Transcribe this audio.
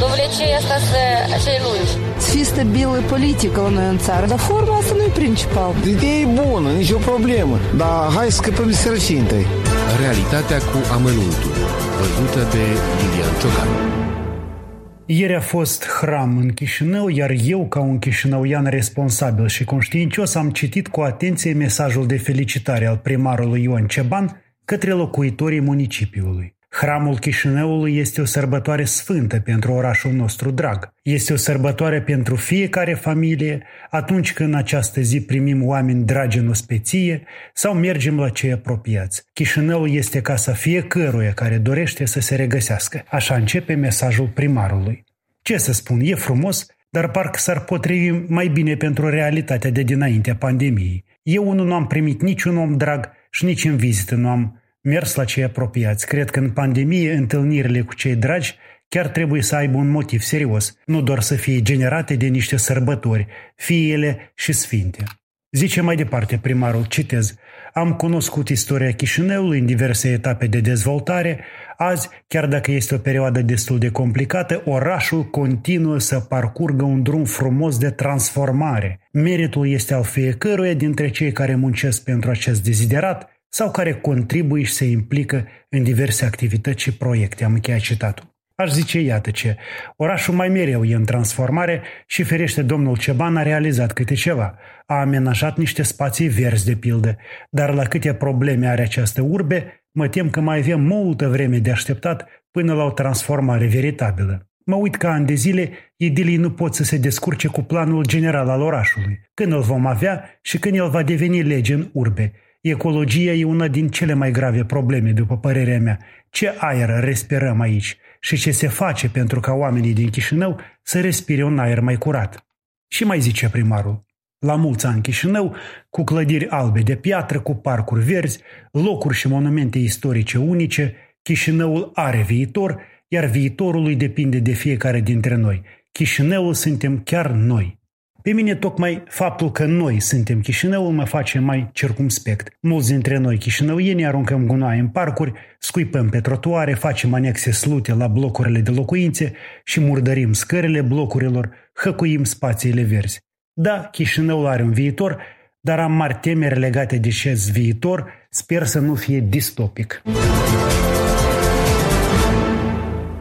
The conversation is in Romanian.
durează acele lungi. Să fie stabilă politică la noi în țară, dar forma asta nu e principal. Ideea e bună, nicio problemă, dar hai să scăpăm de sărăcie întâi. Realitatea cu amănuntul, văzută de Lilian Ciocan. Ieri a fost hram în Chișinău, iar eu, ca un chișinăuian responsabil și conștiincios, am citit cu atenție mesajul de felicitare al primarului Ion Ceban către locuitorii municipiului. Hramul Chișinăului este o sărbătoare sfântă pentru orașul nostru drag. Este o sărbătoare pentru fiecare familie atunci când în această zi primim oameni dragi în ospeție sau mergem la cei apropiați. Chișinăul este casa fiecăruia care dorește să se regăsească. Așa începe mesajul primarului. Ce să spun, e frumos, dar parcă s-ar potrivi mai bine pentru realitatea de dinaintea pandemiei. Eu unul nu am primit niciun om drag și nici în vizită nu am mers la cei apropiați. Cred că în pandemie întâlnirile cu cei dragi chiar trebuie să aibă un motiv serios, nu doar să fie generate de niște sărbători, fie ele și sfinte. Zice mai departe primarul, citez, am cunoscut istoria Chișinăului în diverse etape de dezvoltare. Azi, chiar dacă este o perioadă destul de complicată, orașul continuă să parcurgă un drum frumos de transformare. Meritul este al fiecăruia dintre cei care muncesc pentru acest deziderat sau care contribuie și se implică în diverse activități și proiecte. Am încheiat citatul. Aș zice, iată ce, orașul mai mereu e în transformare și ferește domnul Ceban a realizat câte ceva. A amenajat niște spații verzi de pildă, dar la câte probleme are această urbe, mă tem că mai avem multă vreme de așteptat până la o transformare veritabilă. Mă uit că ani de zile, idilii nu pot să se descurce cu planul general al orașului. Când îl vom avea și când el va deveni lege în urbe – Ecologia e una din cele mai grave probleme, după părerea mea. Ce aer respirăm aici și ce se face pentru ca oamenii din Chișinău să respire un aer mai curat. Și mai zice primarul, la mulți ani Chișinău, cu clădiri albe de piatră, cu parcuri verzi, locuri și monumente istorice unice, Chișinăul are viitor, iar viitorul lui depinde de fiecare dintre noi. Chișinăul suntem chiar noi. Pe mine tocmai faptul că noi suntem Chișinăul mă face mai circumspect. Mulți dintre noi chișinăuieni aruncăm gunoaie în parcuri, scuipăm pe trotuare, facem anexe slute la blocurile de locuințe și murdărim scările blocurilor, hăcuim spațiile verzi. Da, Chișinăul are un viitor, dar am mari temeri legate de acest viitor, sper să nu fie distopic.